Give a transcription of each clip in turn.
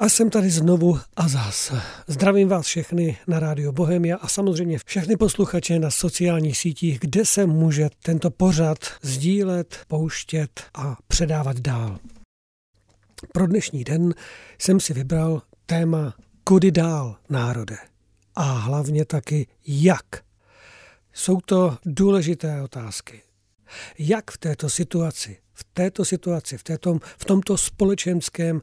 A jsem tady znovu a zás. Zdravím vás všechny na Rádio Bohemia a samozřejmě všechny posluchače na sociálních sítích, kde se může tento pořad sdílet, pouštět a předávat dál. Pro dnešní den jsem si vybral téma kudy dál národe a hlavně taky jak. Jsou to důležité otázky. Jak v této situaci, v této situaci, v, této, v tomto společenském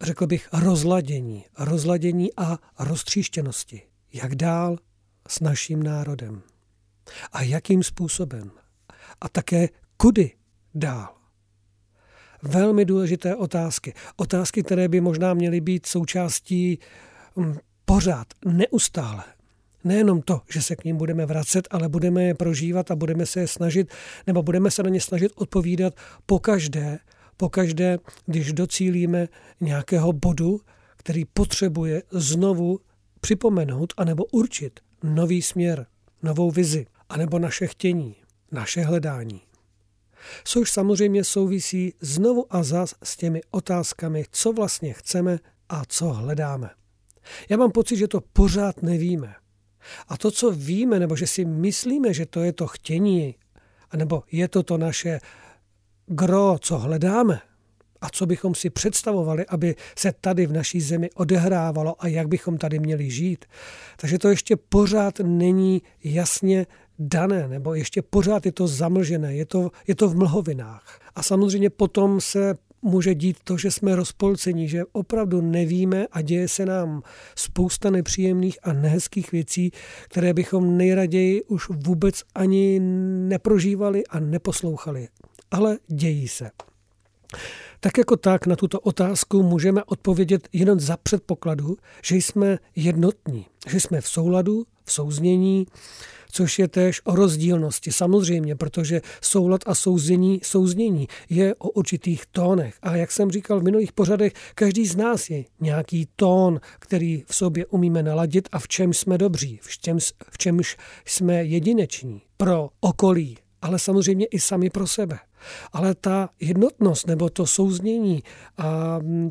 řekl bych, rozladění, rozladění a roztříštěnosti. Jak dál s naším národem? A jakým způsobem? A také kudy dál? Velmi důležité otázky. Otázky, které by možná měly být součástí hm, pořád, neustále. Nejenom to, že se k ním budeme vracet, ale budeme je prožívat a budeme se je snažit, nebo budeme se na ně snažit odpovídat pokaždé, pokaždé, když docílíme nějakého bodu, který potřebuje znovu připomenout anebo určit nový směr, novou vizi, anebo naše chtění, naše hledání. Což samozřejmě souvisí znovu a zas s těmi otázkami, co vlastně chceme a co hledáme. Já mám pocit, že to pořád nevíme. A to, co víme, nebo že si myslíme, že to je to chtění, anebo je to to naše gro, co hledáme a co bychom si představovali, aby se tady v naší zemi odehrávalo a jak bychom tady měli žít. Takže to ještě pořád není jasně dané, nebo ještě pořád je to zamlžené, je to, je to v mlhovinách. A samozřejmě potom se může dít to, že jsme rozpolcení, že opravdu nevíme a děje se nám spousta nepříjemných a nehezkých věcí, které bychom nejraději už vůbec ani neprožívali a neposlouchali ale dějí se. Tak jako tak na tuto otázku můžeme odpovědět jenom za předpokladu, že jsme jednotní, že jsme v souladu, v souznění, což je též o rozdílnosti. Samozřejmě, protože soulad a souznění, souznění je o určitých tónech. A jak jsem říkal v minulých pořadech, každý z nás je nějaký tón, který v sobě umíme naladit a v čem jsme dobří, v čem, v čemž jsme jedineční pro okolí, ale samozřejmě i sami pro sebe. Ale ta jednotnost nebo to souznění a mm,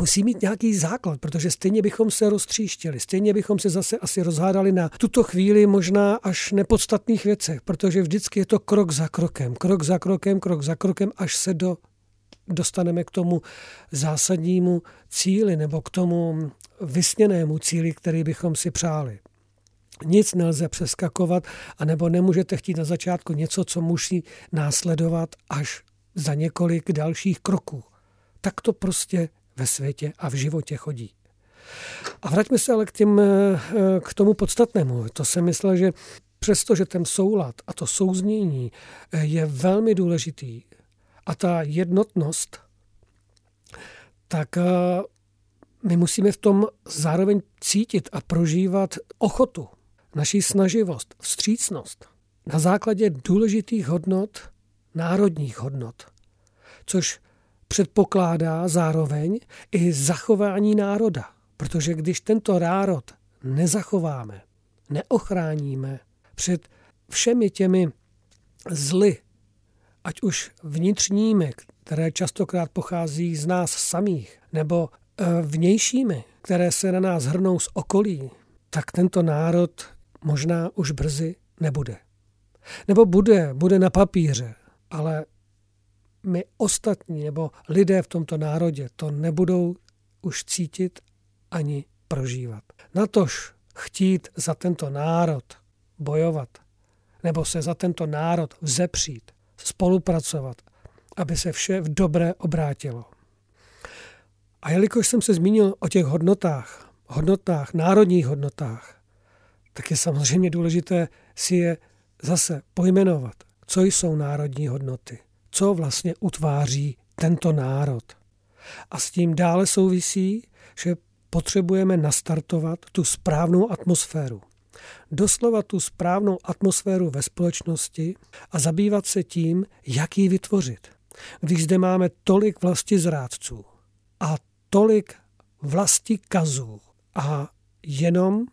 musí mít nějaký základ, protože stejně bychom se roztříštili, stejně bychom se zase asi rozhádali na tuto chvíli možná až nepodstatných věcech, protože vždycky je to krok za krokem, krok za krokem, krok za krokem, až se do, dostaneme k tomu zásadnímu cíli nebo k tomu vysněnému cíli, který bychom si přáli. Nic nelze přeskakovat, anebo nemůžete chtít na začátku něco, co musí následovat až za několik dalších kroků. Tak to prostě ve světě a v životě chodí. A vraťme se ale k, těm, eh, k tomu podstatnému. To jsem myslel, že přestože ten soulad a to souznění eh, je velmi důležitý a ta jednotnost, tak eh, my musíme v tom zároveň cítit a prožívat ochotu naší snaživost, vstřícnost na základě důležitých hodnot, národních hodnot, což předpokládá zároveň i zachování národa. Protože když tento národ nezachováme, neochráníme před všemi těmi zly, ať už vnitřními, které častokrát pochází z nás samých, nebo e, vnějšími, které se na nás hrnou z okolí, tak tento národ možná už brzy nebude. Nebo bude, bude na papíře, ale my ostatní nebo lidé v tomto národě to nebudou už cítit ani prožívat. Natož chtít za tento národ bojovat, nebo se za tento národ vzepřít, spolupracovat, aby se vše v dobré obrátilo. A jelikož jsem se zmínil o těch hodnotách, hodnotách, národních hodnotách, tak je samozřejmě důležité si je zase pojmenovat. Co jsou národní hodnoty? Co vlastně utváří tento národ? A s tím dále souvisí, že potřebujeme nastartovat tu správnou atmosféru. Doslova tu správnou atmosféru ve společnosti a zabývat se tím, jak ji vytvořit. Když zde máme tolik vlasti zrádců a tolik vlasti kazů a jenom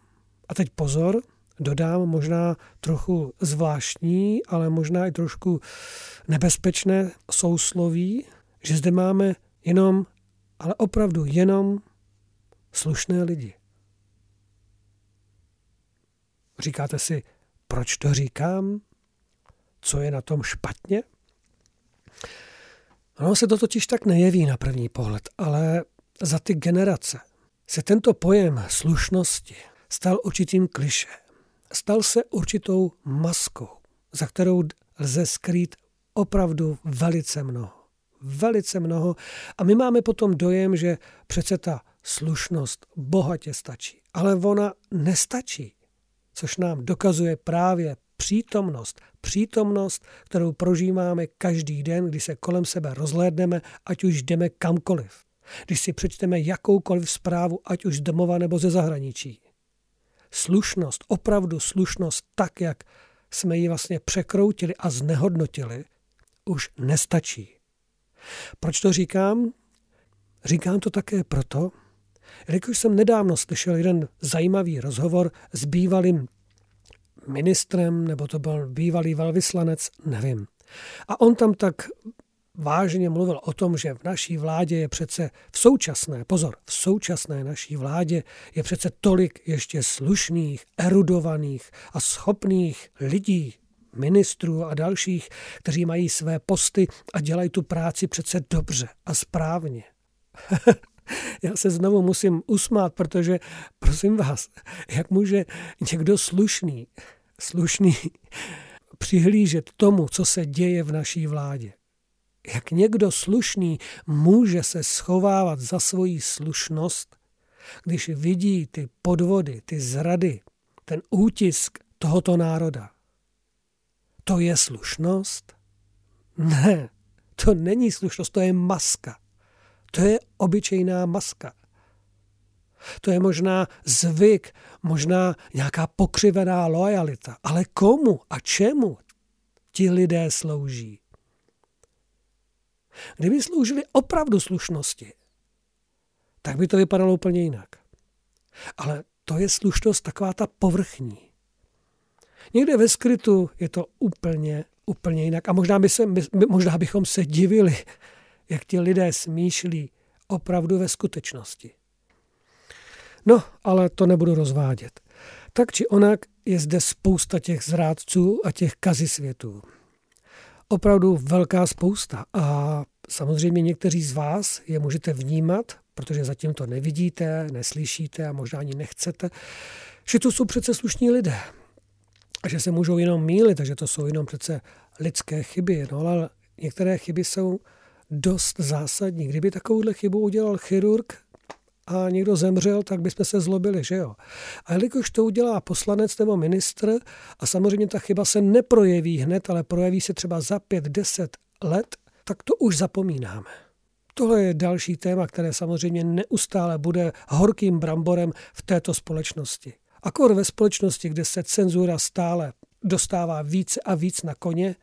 a teď pozor, dodám možná trochu zvláštní, ale možná i trošku nebezpečné sousloví, že zde máme jenom, ale opravdu jenom slušné lidi. Říkáte si, proč to říkám? Co je na tom špatně? Ono se to totiž tak nejeví na první pohled, ale za ty generace se tento pojem slušnosti stal určitým kliše. Stal se určitou maskou, za kterou lze skrýt opravdu velice mnoho. Velice mnoho. A my máme potom dojem, že přece ta slušnost bohatě stačí. Ale ona nestačí, což nám dokazuje právě přítomnost. Přítomnost, kterou prožíváme každý den, když se kolem sebe rozhlédneme, ať už jdeme kamkoliv. Když si přečteme jakoukoliv zprávu, ať už z domova nebo ze zahraničí. Slušnost, opravdu slušnost tak, jak jsme ji vlastně překroutili a znehodnotili, už nestačí. Proč to říkám? Říkám to také proto, jelikož jsem nedávno slyšel jeden zajímavý rozhovor s bývalým ministrem, nebo to byl bývalý velvyslanec, nevím. A on tam tak vážně mluvil o tom, že v naší vládě je přece v současné, pozor, v současné naší vládě je přece tolik ještě slušných, erudovaných a schopných lidí, ministrů a dalších, kteří mají své posty a dělají tu práci přece dobře a správně. Já se znovu musím usmát, protože, prosím vás, jak může někdo slušný, slušný přihlížet tomu, co se děje v naší vládě. Jak někdo slušný může se schovávat za svoji slušnost, když vidí ty podvody, ty zrady, ten útisk tohoto národa. To je slušnost? Ne, to není slušnost, to je maska. To je obyčejná maska. To je možná zvyk, možná nějaká pokřivená lojalita. Ale komu a čemu ti lidé slouží? Kdyby sloužili opravdu slušnosti, tak by to vypadalo úplně jinak. Ale to je slušnost taková ta povrchní. Někde ve skrytu je to úplně, úplně jinak. A možná, by se, možná bychom se divili, jak ti lidé smýšlí opravdu ve skutečnosti. No, ale to nebudu rozvádět. Tak či onak je zde spousta těch zrádců a těch kazy světů. Opravdu velká spousta. A samozřejmě někteří z vás je můžete vnímat, protože zatím to nevidíte, neslyšíte a možná ani nechcete, že to jsou přece slušní lidé. A že se můžou jenom mílit, takže to jsou jenom přece lidské chyby. No ale některé chyby jsou dost zásadní. Kdyby takovouhle chybu udělal chirurg, a někdo zemřel, tak bychom se zlobili, že jo. A jelikož to udělá poslanec nebo ministr a samozřejmě ta chyba se neprojeví hned, ale projeví se třeba za pět, deset let, tak to už zapomínáme. Tohle je další téma, které samozřejmě neustále bude horkým bramborem v této společnosti. Akor ve společnosti, kde se cenzura stále dostává více a víc na koně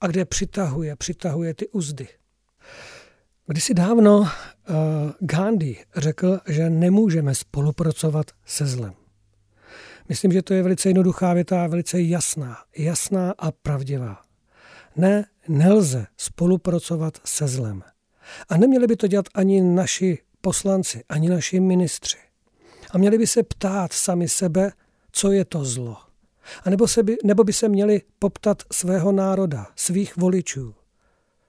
a kde přitahuje, přitahuje ty uzdy. Kdysi dávno uh, Gandhi řekl, že nemůžeme spolupracovat se zlem. Myslím, že to je velice jednoduchá věta a velice jasná, jasná a pravdivá. Ne, nelze spolupracovat se zlem. A neměli by to dělat ani naši poslanci, ani naši ministři. A měli by se ptát sami sebe, co je to zlo. A nebo, se by, nebo by se měli poptat svého národa, svých voličů.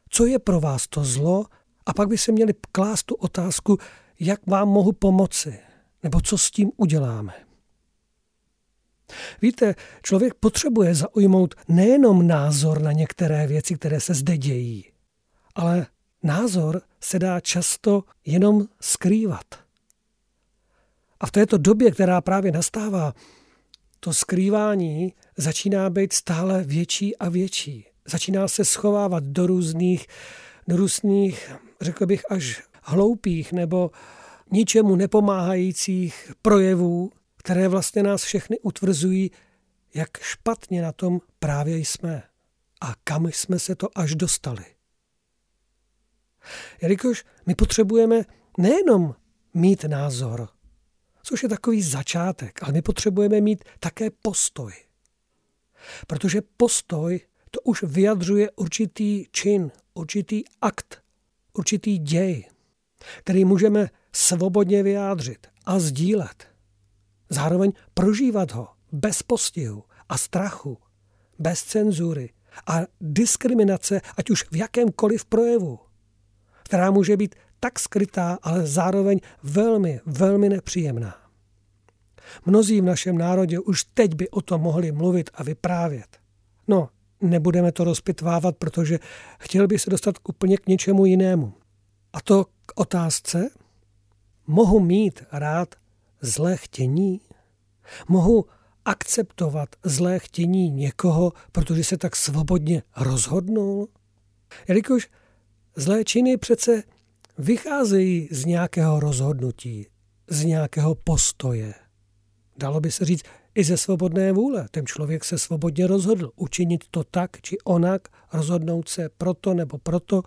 Co je pro vás to zlo a pak by se měli klást tu otázku, jak vám mohu pomoci, nebo co s tím uděláme. Víte, člověk potřebuje zaujmout nejenom názor na některé věci, které se zde dějí, ale názor se dá často jenom skrývat. A v této době, která právě nastává, to skrývání začíná být stále větší a větší. Začíná se schovávat do různých, do různých řekl bych, až hloupých nebo ničemu nepomáhajících projevů, které vlastně nás všechny utvrzují, jak špatně na tom právě jsme a kam jsme se to až dostali. Jelikož my potřebujeme nejenom mít názor, což je takový začátek, ale my potřebujeme mít také postoj. Protože postoj to už vyjadřuje určitý čin, určitý akt určitý děj, který můžeme svobodně vyjádřit a sdílet. Zároveň prožívat ho bez postihu a strachu, bez cenzury a diskriminace, ať už v jakémkoliv projevu, která může být tak skrytá, ale zároveň velmi, velmi nepříjemná. Mnozí v našem národě už teď by o tom mohli mluvit a vyprávět. No, nebudeme to rozpitvávat, protože chtěl bych se dostat úplně k něčemu jinému. A to k otázce, mohu mít rád zlé chtění? Mohu akceptovat zlé chtění někoho, protože se tak svobodně rozhodnul? Jelikož zlé činy přece vycházejí z nějakého rozhodnutí, z nějakého postoje. Dalo by se říct i ze svobodné vůle. Ten člověk se svobodně rozhodl učinit to tak či onak, rozhodnout se proto nebo proto.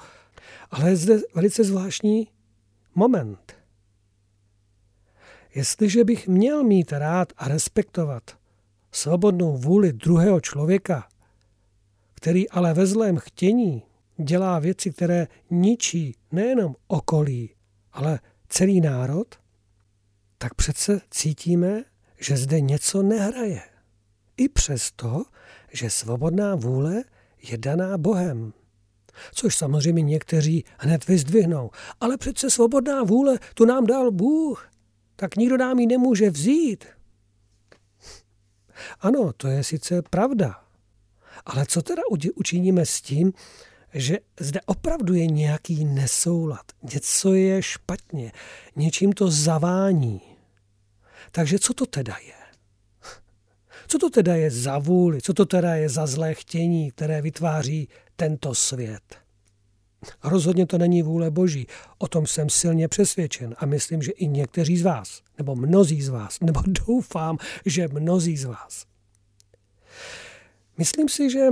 Ale je zde velice zvláštní moment. Jestliže bych měl mít rád a respektovat svobodnou vůli druhého člověka, který ale ve zlém chtění dělá věci, které ničí nejenom okolí, ale celý národ, tak přece cítíme, že zde něco nehraje. I přesto, že svobodná vůle je daná Bohem. Což samozřejmě někteří hned vyzdvihnou. Ale přece svobodná vůle tu nám dal Bůh, tak nikdo nám ji nemůže vzít. Ano, to je sice pravda. Ale co teda učiníme s tím, že zde opravdu je nějaký nesoulad, něco je špatně, něčím to zavání. Takže co to teda je? Co to teda je za vůli, co to teda je za zlé chtění, které vytváří tento svět? Rozhodně to není vůle Boží. O tom jsem silně přesvědčen a myslím, že i někteří z vás, nebo mnozí z vás, nebo doufám, že mnozí z vás. Myslím si, že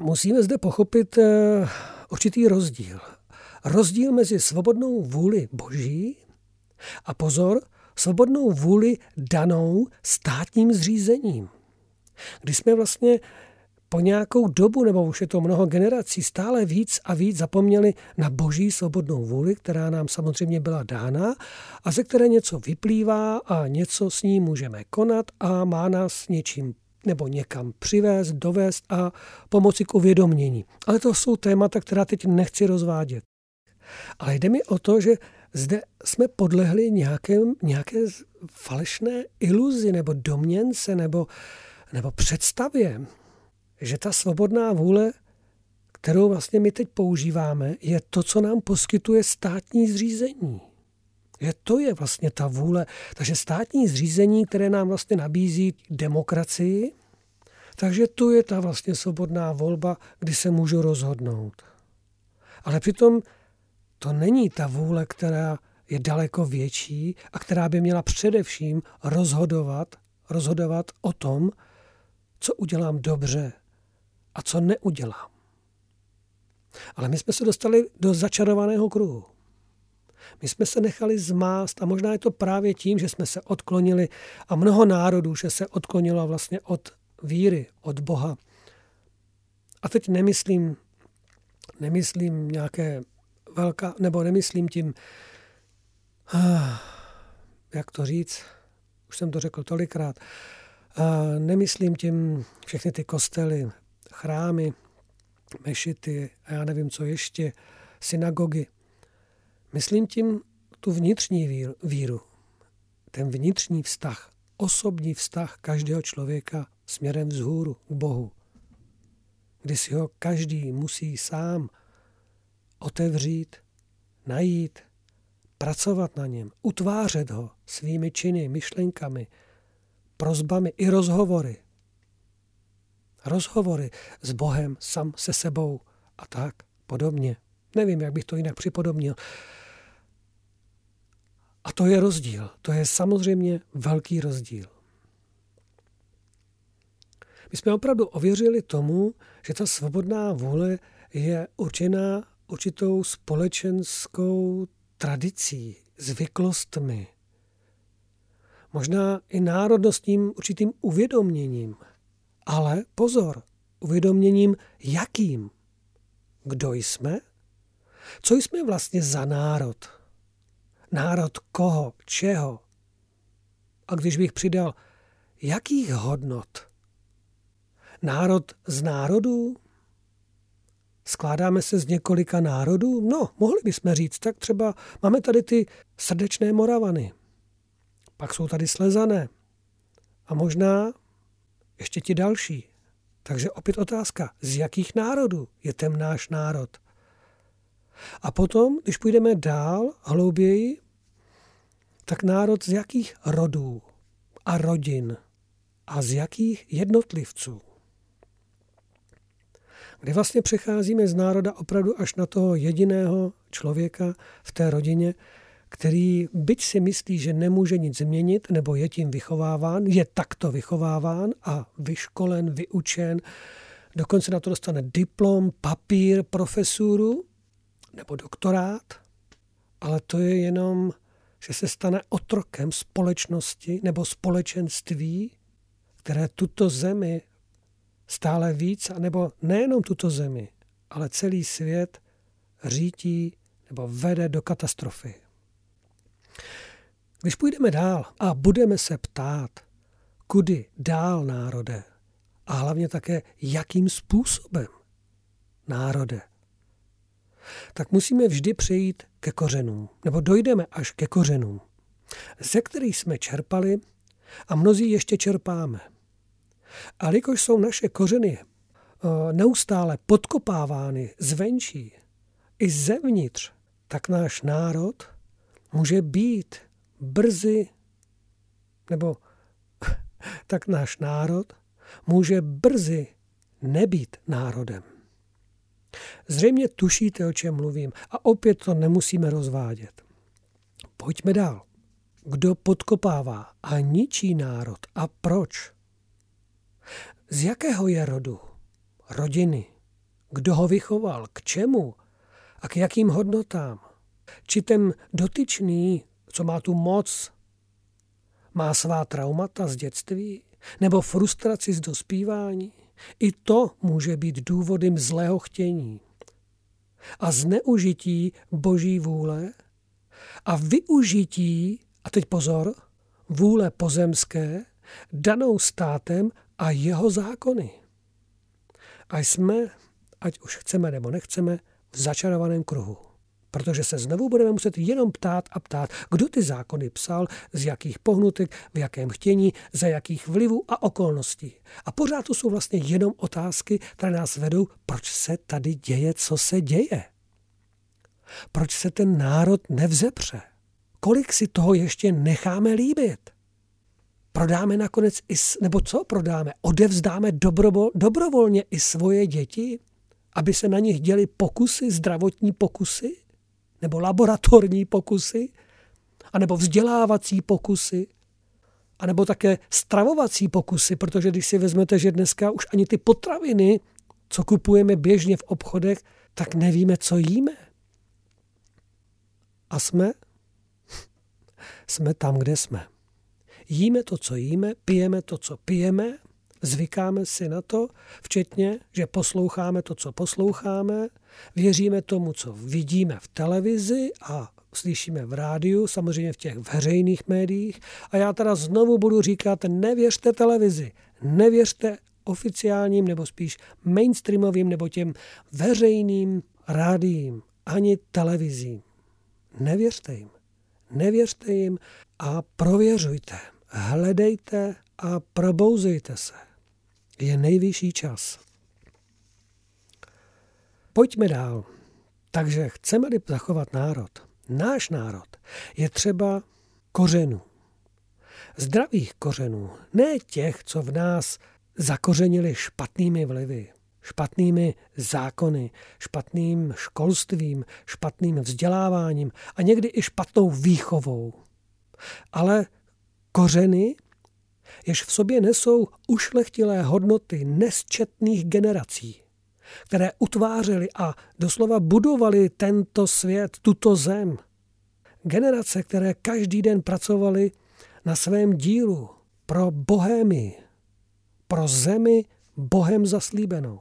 musíme zde pochopit eh, určitý rozdíl. Rozdíl mezi svobodnou vůli Boží a pozor, svobodnou vůli danou státním zřízením. Když jsme vlastně po nějakou dobu, nebo už je to mnoho generací, stále víc a víc zapomněli na boží svobodnou vůli, která nám samozřejmě byla dána a ze které něco vyplývá a něco s ní můžeme konat a má nás něčím nebo někam přivést, dovést a pomoci k uvědomění. Ale to jsou témata, která teď nechci rozvádět. Ale jde mi o to, že zde jsme podlehli nějakém, nějaké falešné iluzi nebo domněnce nebo, nebo představě, že ta svobodná vůle, kterou vlastně my teď používáme, je to, co nám poskytuje státní zřízení. Že to je vlastně ta vůle. Takže státní zřízení, které nám vlastně nabízí demokracii, takže tu je ta vlastně svobodná volba, kdy se můžu rozhodnout. Ale přitom to není ta vůle, která je daleko větší a která by měla především rozhodovat, rozhodovat o tom, co udělám dobře a co neudělám. Ale my jsme se dostali do začarovaného kruhu. My jsme se nechali zmást a možná je to právě tím, že jsme se odklonili a mnoho národů, že se odklonilo vlastně od víry, od Boha. A teď nemyslím, nemyslím nějaké velká, nebo nemyslím tím, jak to říct, už jsem to řekl tolikrát, nemyslím tím všechny ty kostely, chrámy, mešity a já nevím, co ještě, synagogy. Myslím tím tu vnitřní víru, ten vnitřní vztah, osobní vztah každého člověka směrem vzhůru k Bohu, kdy si ho každý musí sám otevřít, najít, pracovat na něm, utvářet ho svými činy, myšlenkami, prozbami i rozhovory. Rozhovory s Bohem, sam se sebou a tak podobně. Nevím, jak bych to jinak připodobnil. A to je rozdíl. To je samozřejmě velký rozdíl. My jsme opravdu ověřili tomu, že ta svobodná vůle je určená určitou společenskou tradicí, zvyklostmi, možná i národnostním určitým uvědoměním. Ale pozor, uvědoměním jakým? Kdo jsme? Co jsme vlastně za národ? Národ koho, čeho? A když bych přidal, jakých hodnot? Národ z národů? Skládáme se z několika národů? No, mohli bychom říct, tak třeba máme tady ty srdečné Moravany. Pak jsou tady Slezané. A možná ještě ti další. Takže opět otázka, z jakých národů je ten náš národ? A potom, když půjdeme dál, hlouběji, tak národ z jakých rodů a rodin a z jakých jednotlivců? Kdy vlastně přecházíme z národa opravdu až na toho jediného člověka v té rodině, který byť si myslí, že nemůže nic změnit, nebo je tím vychováván, je takto vychováván a vyškolen, vyučen, dokonce na to dostane diplom, papír, profesuru nebo doktorát, ale to je jenom, že se stane otrokem společnosti nebo společenství, které tuto zemi stále víc, nebo nejenom tuto zemi, ale celý svět řítí nebo vede do katastrofy. Když půjdeme dál a budeme se ptát, kudy dál národe a hlavně také jakým způsobem národe, tak musíme vždy přejít ke kořenům, nebo dojdeme až ke kořenům, ze kterých jsme čerpali a mnozí ještě čerpáme. A jelikož jsou naše kořeny eh, neustále podkopávány zvenčí i zevnitř, tak náš národ může být brzy, nebo tak náš národ může brzy nebýt národem. Zřejmě tušíte, o čem mluvím a opět to nemusíme rozvádět. Pojďme dál. Kdo podkopává a ničí národ a proč? Z jakého je rodu? Rodiny. Kdo ho vychoval? K čemu? A k jakým hodnotám? Či ten dotyčný, co má tu moc, má svá traumata z dětství? Nebo frustraci z dospívání? I to může být důvodem zlého chtění a zneužití boží vůle a využití, a teď pozor, vůle pozemské, danou státem a jeho zákony. A jsme, ať už chceme nebo nechceme, v začarovaném kruhu. Protože se znovu budeme muset jenom ptát a ptát, kdo ty zákony psal, z jakých pohnutek, v jakém chtění, za jakých vlivů a okolností. A pořád to jsou vlastně jenom otázky, které nás vedou, proč se tady děje, co se děje. Proč se ten národ nevzepře? Kolik si toho ještě necháme líbit? Prodáme nakonec i, nebo co prodáme? Odevzdáme dobrovol, dobrovolně i svoje děti, aby se na nich děli pokusy, zdravotní pokusy? Nebo laboratorní pokusy? A nebo vzdělávací pokusy? A nebo také stravovací pokusy, protože když si vezmete, že dneska už ani ty potraviny, co kupujeme běžně v obchodech, tak nevíme, co jíme. A jsme? Jsme tam, kde jsme. Jíme to, co jíme, pijeme to, co pijeme, zvykáme si na to, včetně, že posloucháme to, co posloucháme, věříme tomu, co vidíme v televizi a slyšíme v rádiu, samozřejmě v těch veřejných médiích. A já teda znovu budu říkat, nevěřte televizi, nevěřte oficiálním nebo spíš mainstreamovým nebo těm veřejným rádiím, ani televizím. Nevěřte jim. Nevěřte jim a prověřujte hledejte a probouzejte se. Je nejvyšší čas. Pojďme dál. Takže chceme-li zachovat národ, náš národ, je třeba kořenů. Zdravých kořenů, ne těch, co v nás zakořenili špatnými vlivy, špatnými zákony, špatným školstvím, špatným vzděláváním a někdy i špatnou výchovou. Ale kořeny, jež v sobě nesou ušlechtilé hodnoty nesčetných generací, které utvářely a doslova budovali tento svět, tuto zem. Generace, které každý den pracovali na svém dílu pro bohémy, pro zemi Bohem zaslíbenou.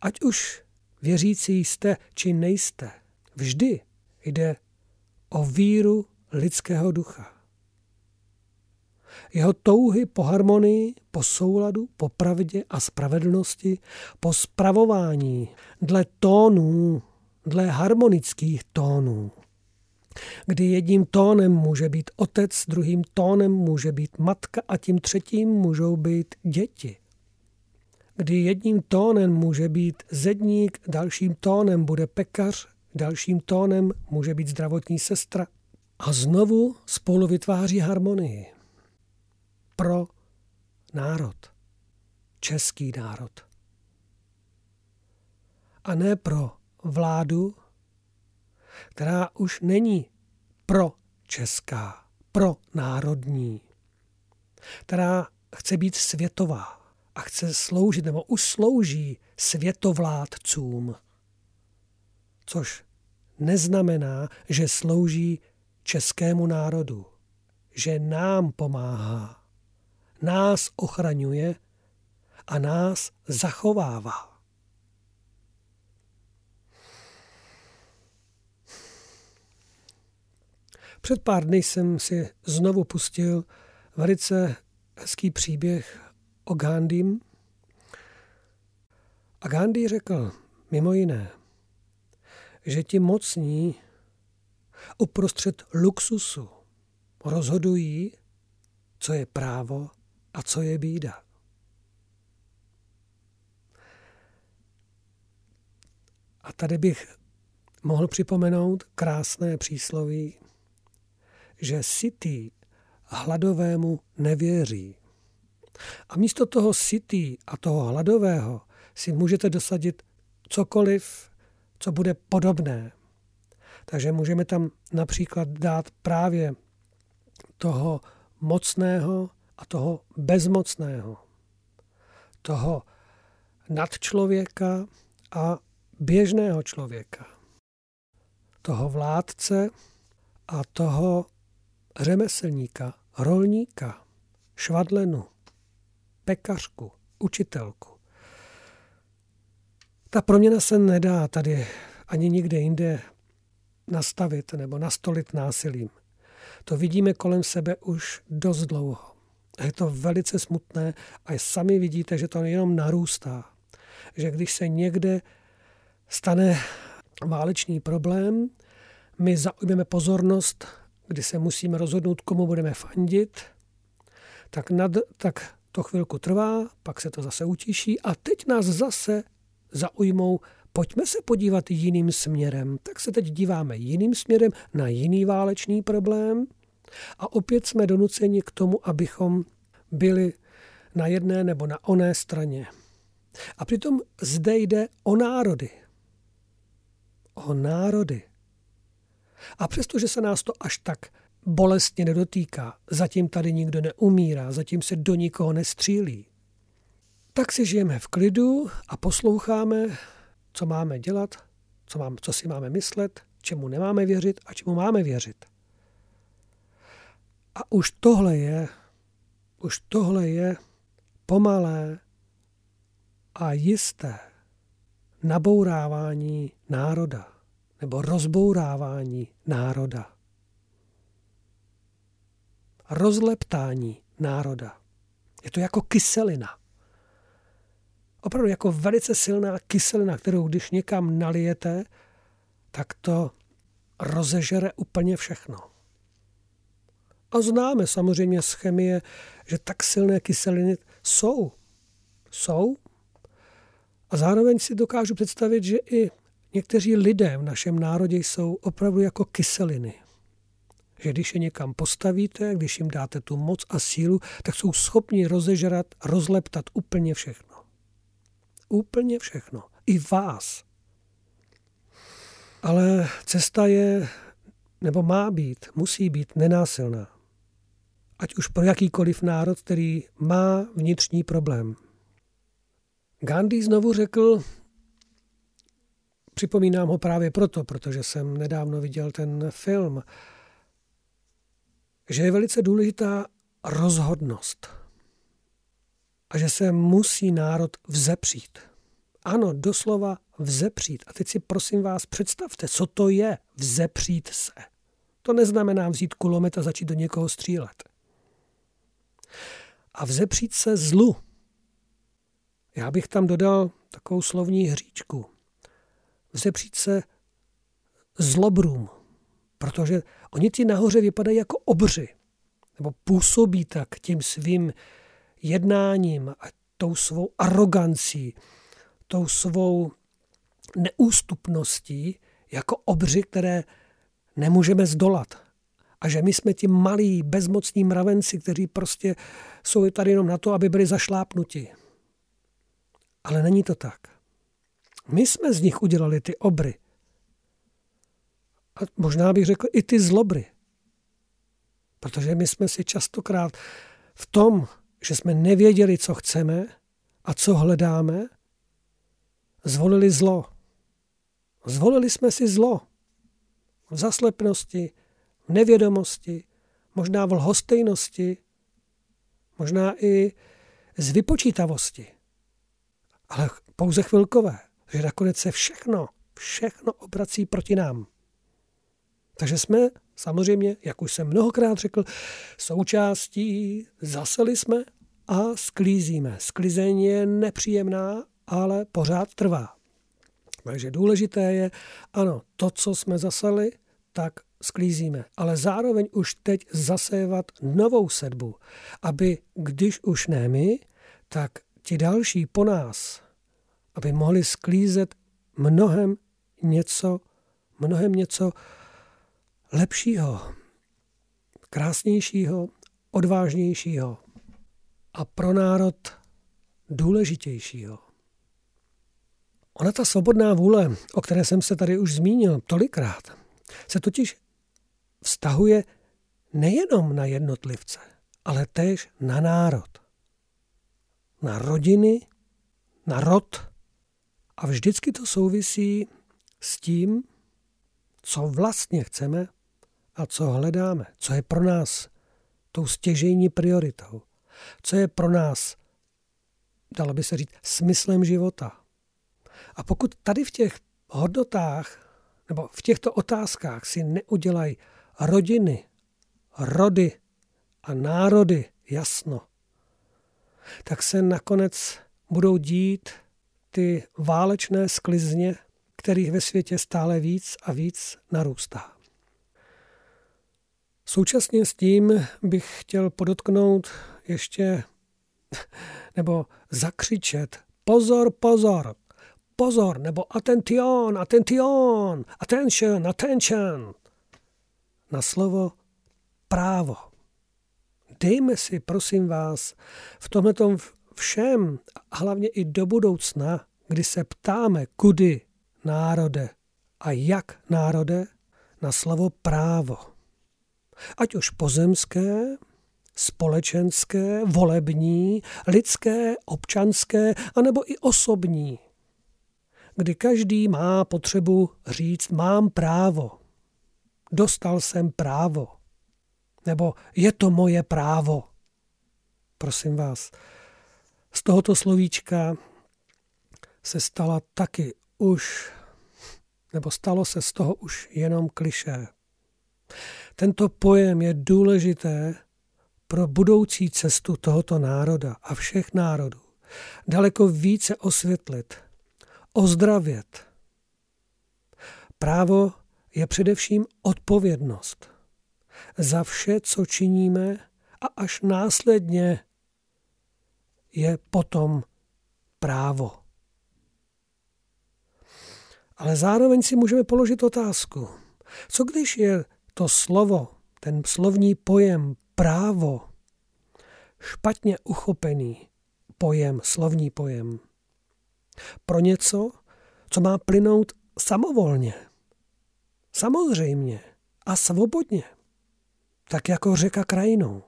Ať už věřící jste či nejste, vždy Jde o víru lidského ducha. Jeho touhy po harmonii, po souladu, po pravdě a spravedlnosti, po spravování dle tónů, dle harmonických tónů. Kdy jedním tónem může být otec, druhým tónem může být matka a tím třetím můžou být děti. Kdy jedním tónem může být zedník, dalším tónem bude pekař, dalším tónem může být zdravotní sestra. A znovu spolu vytváří harmonii. Pro národ, český národ. A ne pro vládu, která už není pro česká, pro národní, která chce být světová a chce sloužit nebo už slouží světovládcům, což neznamená, že slouží českému národu, že nám pomáhá nás ochraňuje a nás zachovává. Před pár dny jsem si znovu pustil velice hezký příběh o Gandhim. A Gandhi řekl mimo jiné, že ti mocní uprostřed luxusu rozhodují, co je právo a co je bída. A tady bych mohl připomenout krásné přísloví, že sitý hladovému nevěří. A místo toho sitý a toho hladového si můžete dosadit cokoliv, co bude podobné. Takže můžeme tam například dát právě toho mocného a toho bezmocného, toho nadčlověka a běžného člověka, toho vládce a toho řemeslníka, rolníka, švadlenu, pekařku, učitelku. Ta proměna se nedá tady ani nikde jinde nastavit nebo nastolit násilím. To vidíme kolem sebe už dost dlouho. Je to velice smutné a sami vidíte, že to jenom narůstá. Že když se někde stane válečný problém, my zaujmeme pozornost, kdy se musíme rozhodnout, komu budeme fandit, tak, nad, tak to chvilku trvá, pak se to zase utiší a teď nás zase zaujmou, pojďme se podívat jiným směrem. Tak se teď díváme jiným směrem na jiný válečný problém a opět jsme donuceni k tomu, abychom byli na jedné nebo na oné straně. A přitom zde jde o národy. O národy. A přestože se nás to až tak bolestně nedotýká, zatím tady nikdo neumírá, zatím se do nikoho nestřílí, tak si žijeme v klidu a posloucháme, co máme dělat, co, mám, co si máme myslet, čemu nemáme věřit a čemu máme věřit. A už tohle je, už tohle je pomalé a jisté nabourávání národa nebo rozbourávání národa. Rozleptání národa. Je to jako kyselina. Opravdu jako velice silná kyselina, kterou když někam nalijete, tak to rozežere úplně všechno. A známe samozřejmě z chemie, že tak silné kyseliny jsou. Jsou. A zároveň si dokážu představit, že i někteří lidé v našem národě jsou opravdu jako kyseliny. Že když je někam postavíte, když jim dáte tu moc a sílu, tak jsou schopni rozežrat, rozleptat úplně všechno. Úplně všechno. I vás. Ale cesta je, nebo má být, musí být nenásilná ať už pro jakýkoliv národ, který má vnitřní problém. Gandhi znovu řekl, připomínám ho právě proto, protože jsem nedávno viděl ten film, že je velice důležitá rozhodnost a že se musí národ vzepřít Ano, doslova vzepřít. A teď si prosím vás představte, co to je vzepřít se. To neznamená vzít kulomet a začít do někoho střílet. A vzepřít se zlu. Já bych tam dodal takovou slovní hříčku. Vzepřít se zlobrům, protože oni ti nahoře vypadají jako obři, nebo působí tak tím svým jednáním a tou svou arogancí, tou svou neústupností jako obři, které nemůžeme zdolat. A že my jsme ti malí, bezmocní mravenci, kteří prostě jsou tady jenom na to, aby byli zašlápnuti. Ale není to tak. My jsme z nich udělali ty obry. A možná bych řekl i ty zlobry. Protože my jsme si častokrát v tom, že jsme nevěděli, co chceme a co hledáme, zvolili zlo. Zvolili jsme si zlo. V zaslepnosti, v nevědomosti, možná v lhostejnosti, možná i z vypočítavosti. Ale pouze chvilkové, že nakonec se všechno, všechno obrací proti nám. Takže jsme samozřejmě, jak už jsem mnohokrát řekl, součástí zaseli jsme a sklízíme. Sklizení je nepříjemná, ale pořád trvá. Takže důležité je, ano, to, co jsme zaseli, tak sklízíme. Ale zároveň už teď zasévat novou sedbu, aby když už ne my, tak ti další po nás, aby mohli sklízet mnohem něco, mnohem něco lepšího, krásnějšího, odvážnějšího a pro národ důležitějšího. Ona ta svobodná vůle, o které jsem se tady už zmínil tolikrát, se totiž vztahuje nejenom na jednotlivce, ale též na národ. Na rodiny, na rod. A vždycky to souvisí s tím, co vlastně chceme a co hledáme, co je pro nás tou stěžejní prioritou, co je pro nás, dalo by se říct, smyslem života. A pokud tady v těch hodnotách nebo v těchto otázkách si neudělají rodiny, rody a národy jasno, tak se nakonec budou dít ty válečné sklizně, kterých ve světě stále víc a víc narůstá. Současně s tím bych chtěl podotknout ještě nebo zakřičet pozor, pozor, pozor, nebo attention, attention, attention, attention na slovo právo. Dejme si, prosím vás, v tomhle všem, a hlavně i do budoucna, kdy se ptáme, kudy národe a jak národe, na slovo právo. Ať už pozemské, společenské, volební, lidské, občanské, anebo i osobní, kdy každý má potřebu říct mám právo, dostal jsem právo, nebo je to moje právo. Prosím vás, z tohoto slovíčka se stala taky už, nebo stalo se z toho už jenom kliše. Tento pojem je důležité pro budoucí cestu tohoto národa a všech národů. Daleko více osvětlit, ozdravět. Právo je především odpovědnost za vše, co činíme a až následně je potom právo. Ale zároveň si můžeme položit otázku, co když je to slovo, ten slovní pojem právo, špatně uchopený pojem, slovní pojem, pro něco, co má plynout samovolně, samozřejmě a svobodně, tak jako řeka krajinou.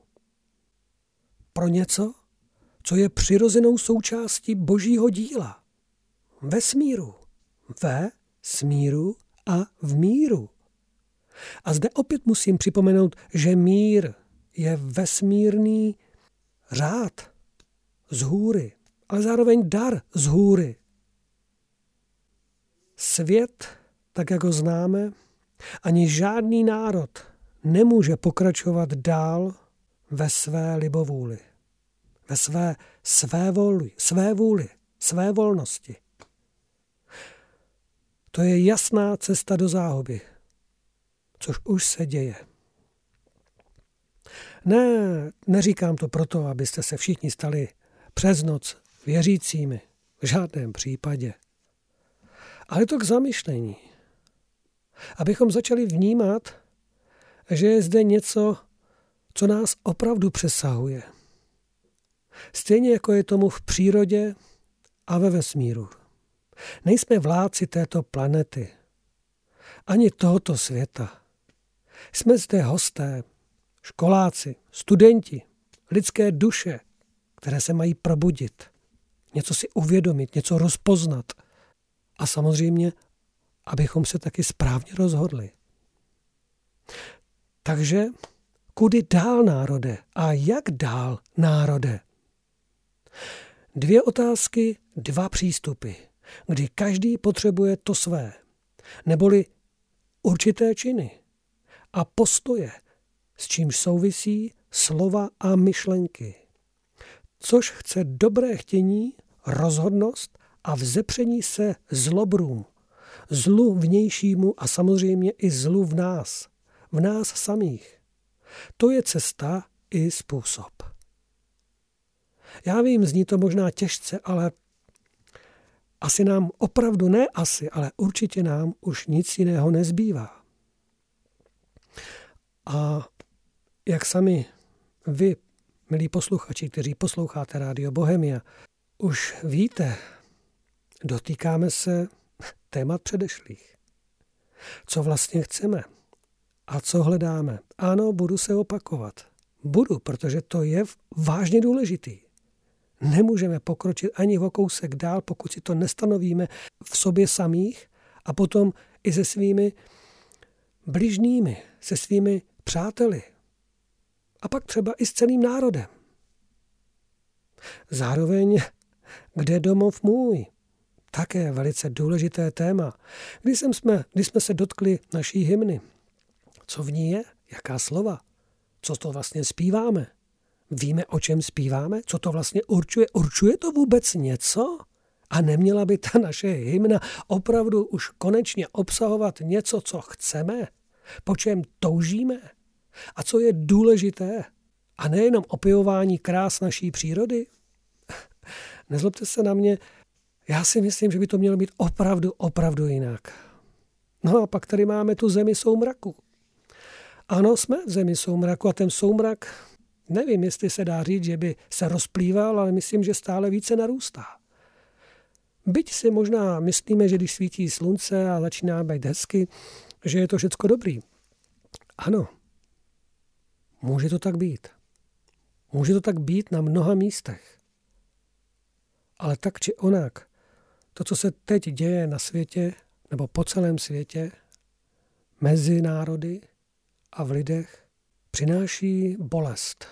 Pro něco, co je přirozenou součástí božího díla. Ve smíru. Ve smíru a v míru. A zde opět musím připomenout, že mír je vesmírný řád z hůry, ale zároveň dar z hůry. svět, tak jak ho známe, ani žádný národ nemůže pokračovat dál ve své libovůli, ve své své vůli, své vůli, své volnosti. To je jasná cesta do záhuby, což už se děje. Ne, neříkám to proto, abyste se všichni stali přes noc věřícími. V žádném případě. Ale to k zamyšlení. Abychom začali vnímat, že je zde něco, co nás opravdu přesahuje. Stejně jako je tomu v přírodě a ve vesmíru. Nejsme vládci této planety, ani tohoto světa. Jsme zde hosté, školáci, studenti, lidské duše, které se mají probudit, něco si uvědomit, něco rozpoznat. A samozřejmě, abychom se taky správně rozhodli. Takže kudy dál národe a jak dál národe? Dvě otázky, dva přístupy, kdy každý potřebuje to své, neboli určité činy a postoje, s čímž souvisí slova a myšlenky. Což chce dobré chtění, rozhodnost a vzepření se zlobrům, zlu vnějšímu a samozřejmě i zlu v nás, v nás samých. To je cesta i způsob. Já vím, zní to možná těžce, ale asi nám opravdu ne asi, ale určitě nám už nic jiného nezbývá. A jak sami vy, milí posluchači, kteří posloucháte Rádio Bohemia, už víte, dotýkáme se témat předešlých. Co vlastně chceme a co hledáme. Ano, budu se opakovat. Budu, protože to je vážně důležitý. Nemůžeme pokročit ani o kousek dál, pokud si to nestanovíme v sobě samých a potom i se svými bližnými, se svými přáteli. A pak třeba i s celým národem. Zároveň, kde domov můj? Také velice důležité téma. Když, jsme, když jsme se dotkli naší hymny, co v ní je, jaká slova, co to vlastně zpíváme, Víme, o čem zpíváme? Co to vlastně určuje? Určuje to vůbec něco? A neměla by ta naše hymna opravdu už konečně obsahovat něco, co chceme? Po čem toužíme? A co je důležité? A nejenom opěvování krás naší přírody? Nezlobte se na mě, já si myslím, že by to mělo být opravdu, opravdu jinak. No a pak tady máme tu zemi soumraku. Ano, jsme v zemi soumraku a ten soumrak nevím, jestli se dá říct, že by se rozplýval, ale myslím, že stále více narůstá. Byť si možná myslíme, že když svítí slunce a začíná být hezky, že je to všecko dobrý. Ano, může to tak být. Může to tak být na mnoha místech. Ale tak či onak, to, co se teď děje na světě, nebo po celém světě, mezi národy a v lidech, přináší bolest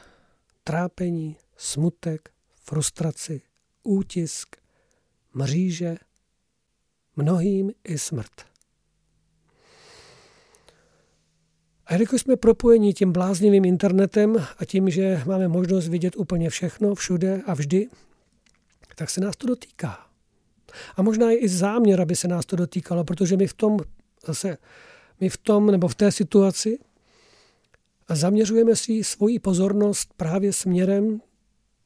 trápení, smutek, frustraci, útisk, mříže, mnohým i smrt. A jelikož jsme propojeni tím bláznivým internetem a tím, že máme možnost vidět úplně všechno, všude a vždy, tak se nás to dotýká. A možná i záměr, aby se nás to dotýkalo, protože my v tom zase, my v tom nebo v té situaci zaměřujeme si svoji pozornost právě směrem,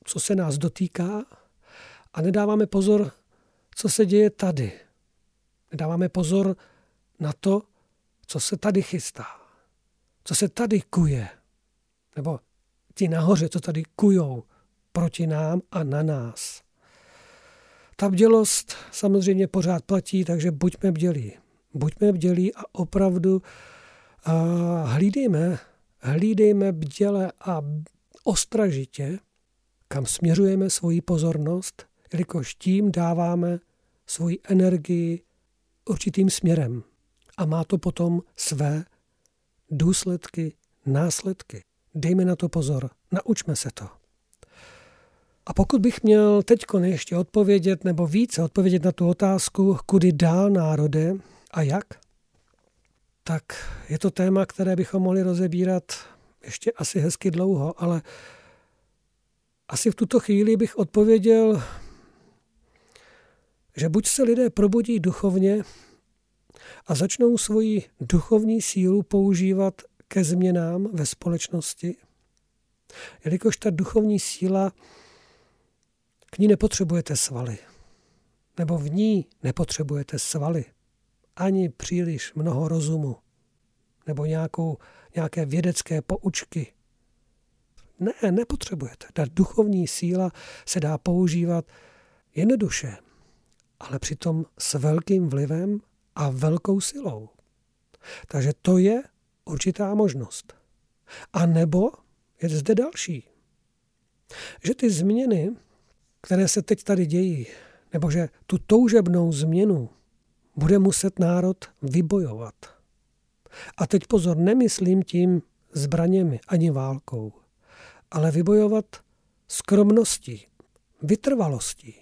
co se nás dotýká a nedáváme pozor, co se děje tady. Nedáváme pozor na to, co se tady chystá, co se tady kuje, nebo ti nahoře, co tady kujou proti nám a na nás. Ta bdělost samozřejmě pořád platí, takže buďme bdělí. Buďme bdělí a opravdu uh, hlídejme hlídejme bděle a ostražitě, kam směřujeme svoji pozornost, jelikož tím dáváme svoji energii určitým směrem. A má to potom své důsledky, následky. Dejme na to pozor, naučme se to. A pokud bych měl teď ještě odpovědět nebo více odpovědět na tu otázku, kudy dál národe a jak, tak je to téma, které bychom mohli rozebírat ještě asi hezky dlouho, ale asi v tuto chvíli bych odpověděl, že buď se lidé probudí duchovně a začnou svoji duchovní sílu používat ke změnám ve společnosti, jelikož ta duchovní síla, k ní nepotřebujete svaly, nebo v ní nepotřebujete svaly, ani příliš mnoho rozumu, nebo nějakou, nějaké vědecké poučky. Ne, nepotřebujete. Ta duchovní síla se dá používat jednoduše, ale přitom s velkým vlivem a velkou silou. Takže to je určitá možnost. A nebo je zde další. Že ty změny, které se teď tady dějí, nebo že tu toužebnou změnu bude muset národ vybojovat. A teď pozor, nemyslím tím zbraněmi ani válkou, ale vybojovat skromností, vytrvalostí,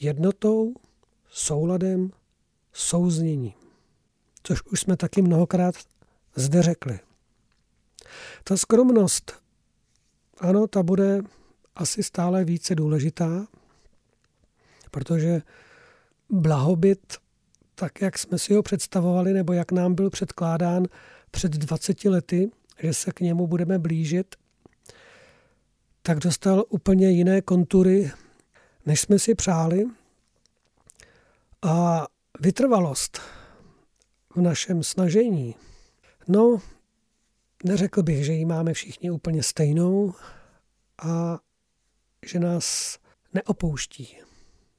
jednotou, souladem, souzněním. Což už jsme taky mnohokrát zde řekli. Ta skromnost, ano, ta bude asi stále více důležitá, protože blahobyt, tak jak jsme si ho představovali, nebo jak nám byl předkládán před 20 lety, že se k němu budeme blížit, tak dostal úplně jiné kontury, než jsme si přáli. A vytrvalost v našem snažení, no, neřekl bych, že ji máme všichni úplně stejnou a že nás neopouští.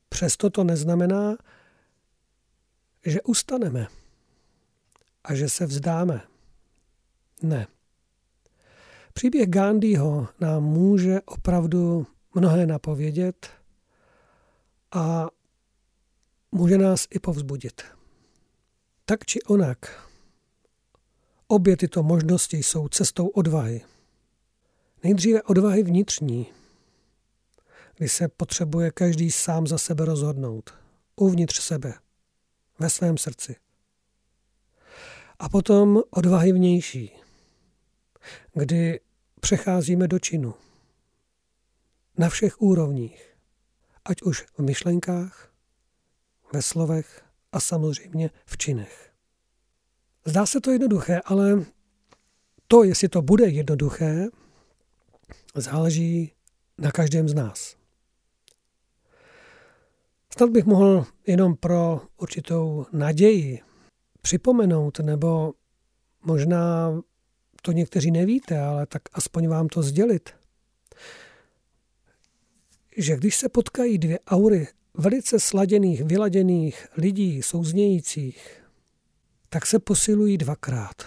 Přesto to neznamená, že ustaneme a že se vzdáme. Ne. Příběh Gandhiho nám může opravdu mnohé napovědět a může nás i povzbudit. Tak či onak, obě tyto možnosti jsou cestou odvahy. Nejdříve odvahy vnitřní, kdy se potřebuje každý sám za sebe rozhodnout, uvnitř sebe, ve svém srdci. A potom odvahy vnější, kdy přecházíme do činu. Na všech úrovních, ať už v myšlenkách, ve slovech a samozřejmě v činech. Zdá se to jednoduché, ale to, jestli to bude jednoduché, záleží na každém z nás. Snad bych mohl jenom pro určitou naději připomenout, nebo možná to někteří nevíte, ale tak aspoň vám to sdělit, že když se potkají dvě aury velice sladěných, vyladěných lidí, souznějících, tak se posilují dvakrát.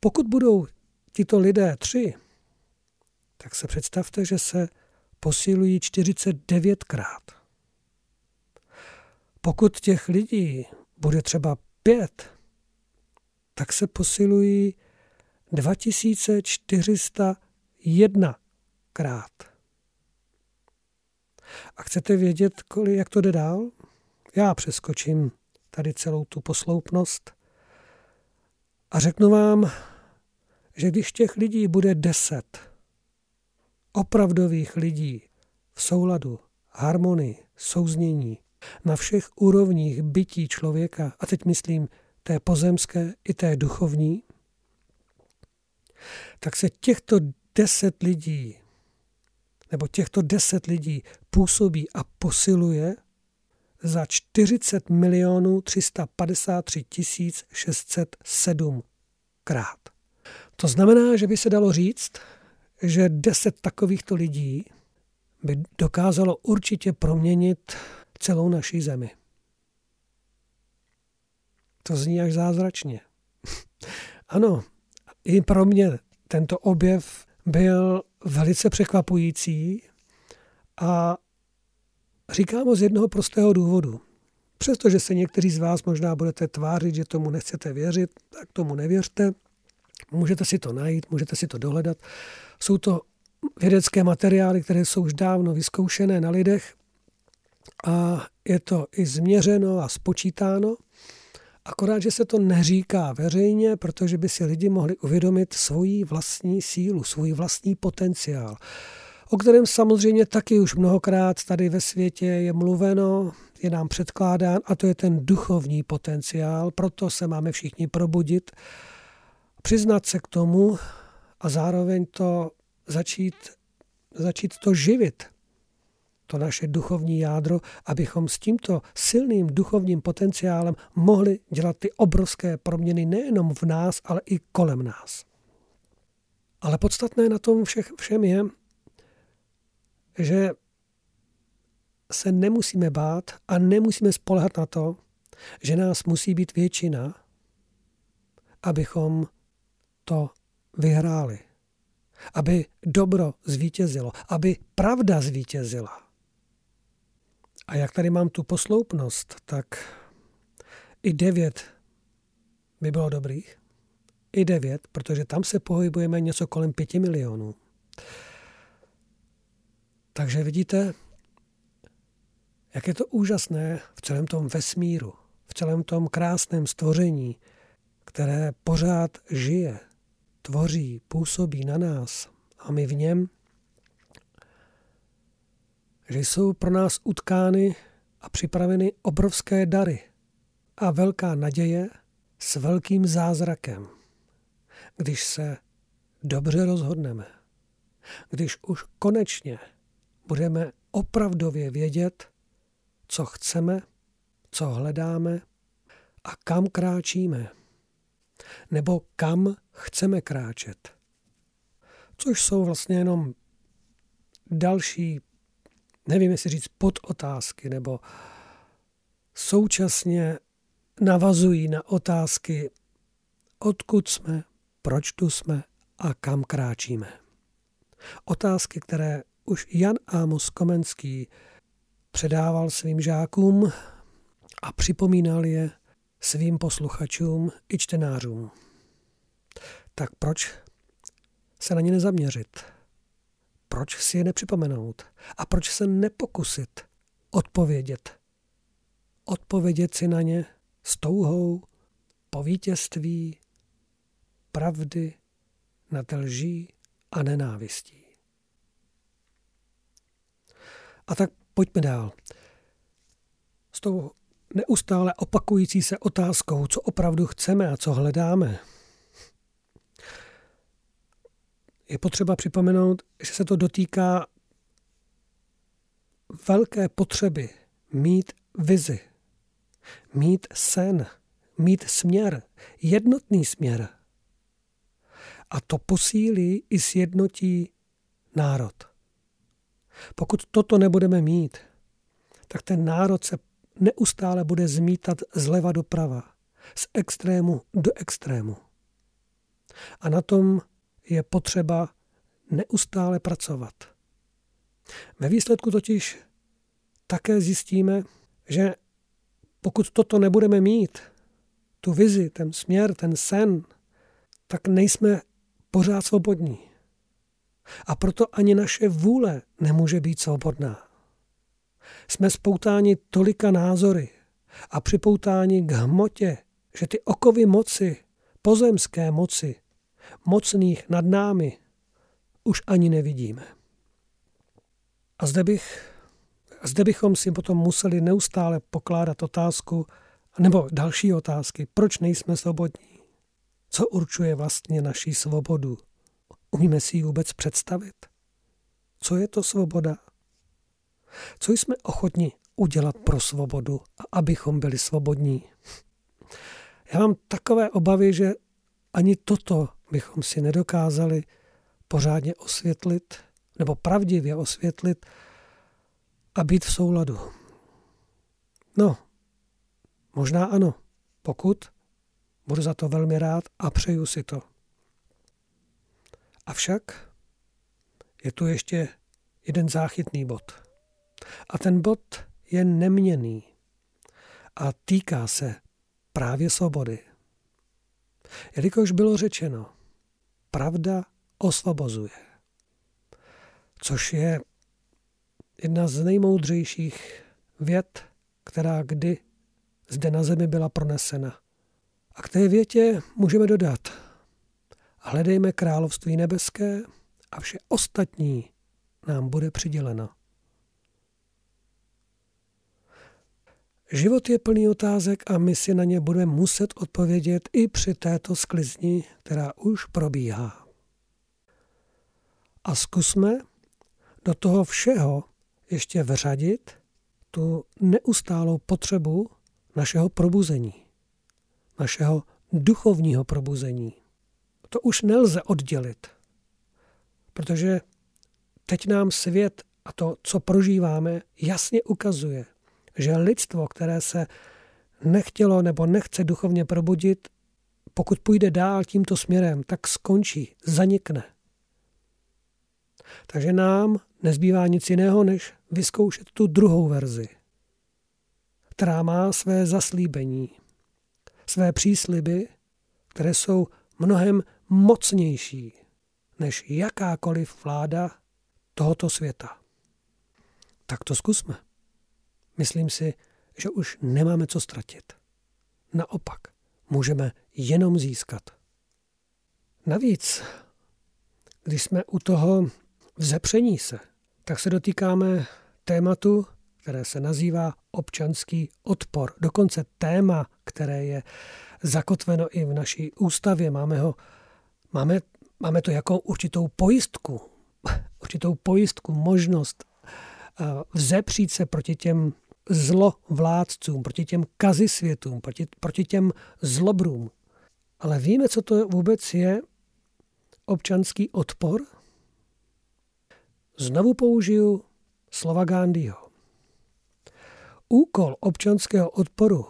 Pokud budou tito lidé tři, tak se představte, že se posilují 49krát. Pokud těch lidí bude třeba pět, tak se posilují 2401 krát. A chcete vědět, kolik, jak to jde dál? Já přeskočím tady celou tu posloupnost a řeknu vám, že když těch lidí bude deset, opravdových lidí v souladu, harmonii, souznění, na všech úrovních bytí člověka, a teď myslím té pozemské i té duchovní, tak se těchto deset lidí, nebo těchto deset lidí působí a posiluje za 40 milionů 353 607 krát. To znamená, že by se dalo říct, že deset takovýchto lidí by dokázalo určitě proměnit celou naší zemi. To zní až zázračně. ano, i pro mě tento objev byl velice překvapující a říkám ho z jednoho prostého důvodu. Přestože se někteří z vás možná budete tvářit, že tomu nechcete věřit, tak tomu nevěřte. Můžete si to najít, můžete si to dohledat. Jsou to vědecké materiály, které jsou už dávno vyzkoušené na lidech a je to i změřeno a spočítáno. Akorát, že se to neříká veřejně, protože by si lidi mohli uvědomit svoji vlastní sílu, svůj vlastní potenciál, o kterém samozřejmě taky už mnohokrát tady ve světě je mluveno, je nám předkládán a to je ten duchovní potenciál, proto se máme všichni probudit, přiznat se k tomu a zároveň to začít, začít to živit, to naše duchovní jádro, abychom s tímto silným duchovním potenciálem mohli dělat ty obrovské proměny nejenom v nás, ale i kolem nás. Ale podstatné na tom všech, všem je, že se nemusíme bát a nemusíme spolehat na to, že nás musí být většina, abychom to vyhráli. Aby dobro zvítězilo, aby pravda zvítězila. A jak tady mám tu posloupnost, tak i devět by bylo dobrých. I devět, protože tam se pohybujeme něco kolem pěti milionů. Takže vidíte, jak je to úžasné v celém tom vesmíru, v celém tom krásném stvoření, které pořád žije, tvoří, působí na nás a my v něm, že jsou pro nás utkány a připraveny obrovské dary a velká naděje s velkým zázrakem, když se dobře rozhodneme, když už konečně budeme opravdově vědět, co chceme, co hledáme a kam kráčíme, nebo kam chceme kráčet. Což jsou vlastně jenom další, nevím jestli říct podotázky, nebo současně navazují na otázky, odkud jsme, proč tu jsme a kam kráčíme. Otázky, které už Jan Amos Komenský předával svým žákům a připomínal je svým posluchačům i čtenářům. Tak proč se na ně nezaměřit? Proč si je nepřipomenout? A proč se nepokusit odpovědět? Odpovědět si na ně s touhou po vítězství, pravdy nad lží a nenávistí. A tak pojďme dál. S tou neustále opakující se otázkou, co opravdu chceme a co hledáme, je potřeba připomenout, že se to dotýká velké potřeby mít vizi, mít sen, mít směr, jednotný směr. A to posílí i sjednotí národ. Pokud toto nebudeme mít, tak ten národ se neustále bude zmítat zleva doprava, z extrému do extrému. A na tom je potřeba neustále pracovat. Ve výsledku totiž také zjistíme, že pokud toto nebudeme mít, tu vizi, ten směr, ten sen, tak nejsme pořád svobodní. A proto ani naše vůle nemůže být svobodná. Jsme spoutáni tolika názory a připoutáni k hmotě, že ty okovy moci, pozemské moci, mocných nad námi, už ani nevidíme. A zde, bych, zde bychom si potom museli neustále pokládat otázku, nebo další otázky, proč nejsme svobodní? Co určuje vlastně naší svobodu? Umíme si ji vůbec představit? Co je to svoboda? Co jsme ochotni udělat pro svobodu a abychom byli svobodní? Já mám takové obavy, že ani toto bychom si nedokázali pořádně osvětlit, nebo pravdivě osvětlit a být v souladu. No, možná ano, pokud budu za to velmi rád a přeju si to. Avšak je tu ještě jeden záchytný bod. A ten bod je neměný a týká se právě svobody. Jelikož bylo řečeno, pravda osvobozuje. což je jedna z nejmoudřejších věd, která kdy zde na zemi byla pronesena. A k té větě můžeme dodat, hledejme království nebeské a vše ostatní nám bude přiděleno. Život je plný otázek a my si na ně budeme muset odpovědět i při této sklizni, která už probíhá. A zkusme do toho všeho ještě vřadit tu neustálou potřebu našeho probuzení, našeho duchovního probuzení. To už nelze oddělit, protože teď nám svět a to, co prožíváme, jasně ukazuje, že lidstvo, které se nechtělo nebo nechce duchovně probudit, pokud půjde dál tímto směrem, tak skončí, zanikne. Takže nám nezbývá nic jiného, než vyzkoušet tu druhou verzi, která má své zaslíbení, své přísliby, které jsou mnohem mocnější než jakákoliv vláda tohoto světa. Tak to zkusme. Myslím si, že už nemáme co ztratit. Naopak, můžeme jenom získat. Navíc, když jsme u toho vzepření se, tak se dotýkáme tématu, které se nazývá občanský odpor. Dokonce téma, které je zakotveno i v naší ústavě. Máme, ho, máme, máme to jako určitou pojistku, určitou pojistku, možnost eh, vzepřít se proti těm zlovládcům, proti těm kazisvětům, proti, proti těm zlobrům. Ale víme, co to vůbec je občanský odpor? Znovu použiju slova Gandhiho. Úkol občanského odporu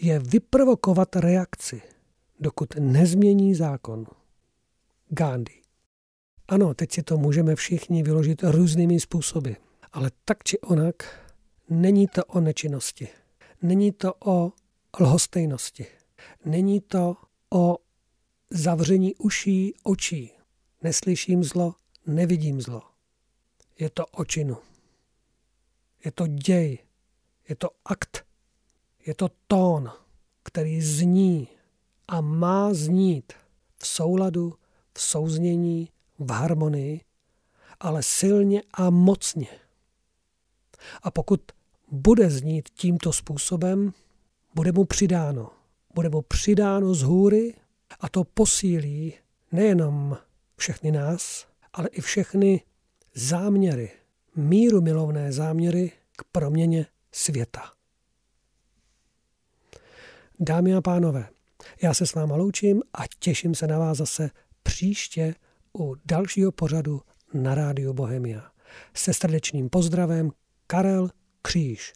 je vyprovokovat reakci, dokud nezmění zákon. Gandhi. Ano, teď si to můžeme všichni vyložit různými způsoby, ale tak či onak Není to o nečinnosti. Není to o lhostejnosti. Není to o zavření uší očí. Neslyším zlo, nevidím zlo. Je to o činu. Je to děj. Je to akt. Je to tón, který zní a má znít v souladu, v souznění, v harmonii, ale silně a mocně. A pokud bude znít tímto způsobem, bude mu přidáno. Bude mu přidáno z hůry a to posílí nejenom všechny nás, ale i všechny záměry, míru milovné záměry k proměně světa. Dámy a pánové, já se s váma loučím a těším se na vás zase příště u dalšího pořadu na rádiu Bohemia. Se srdečným pozdravem Karel Kříž.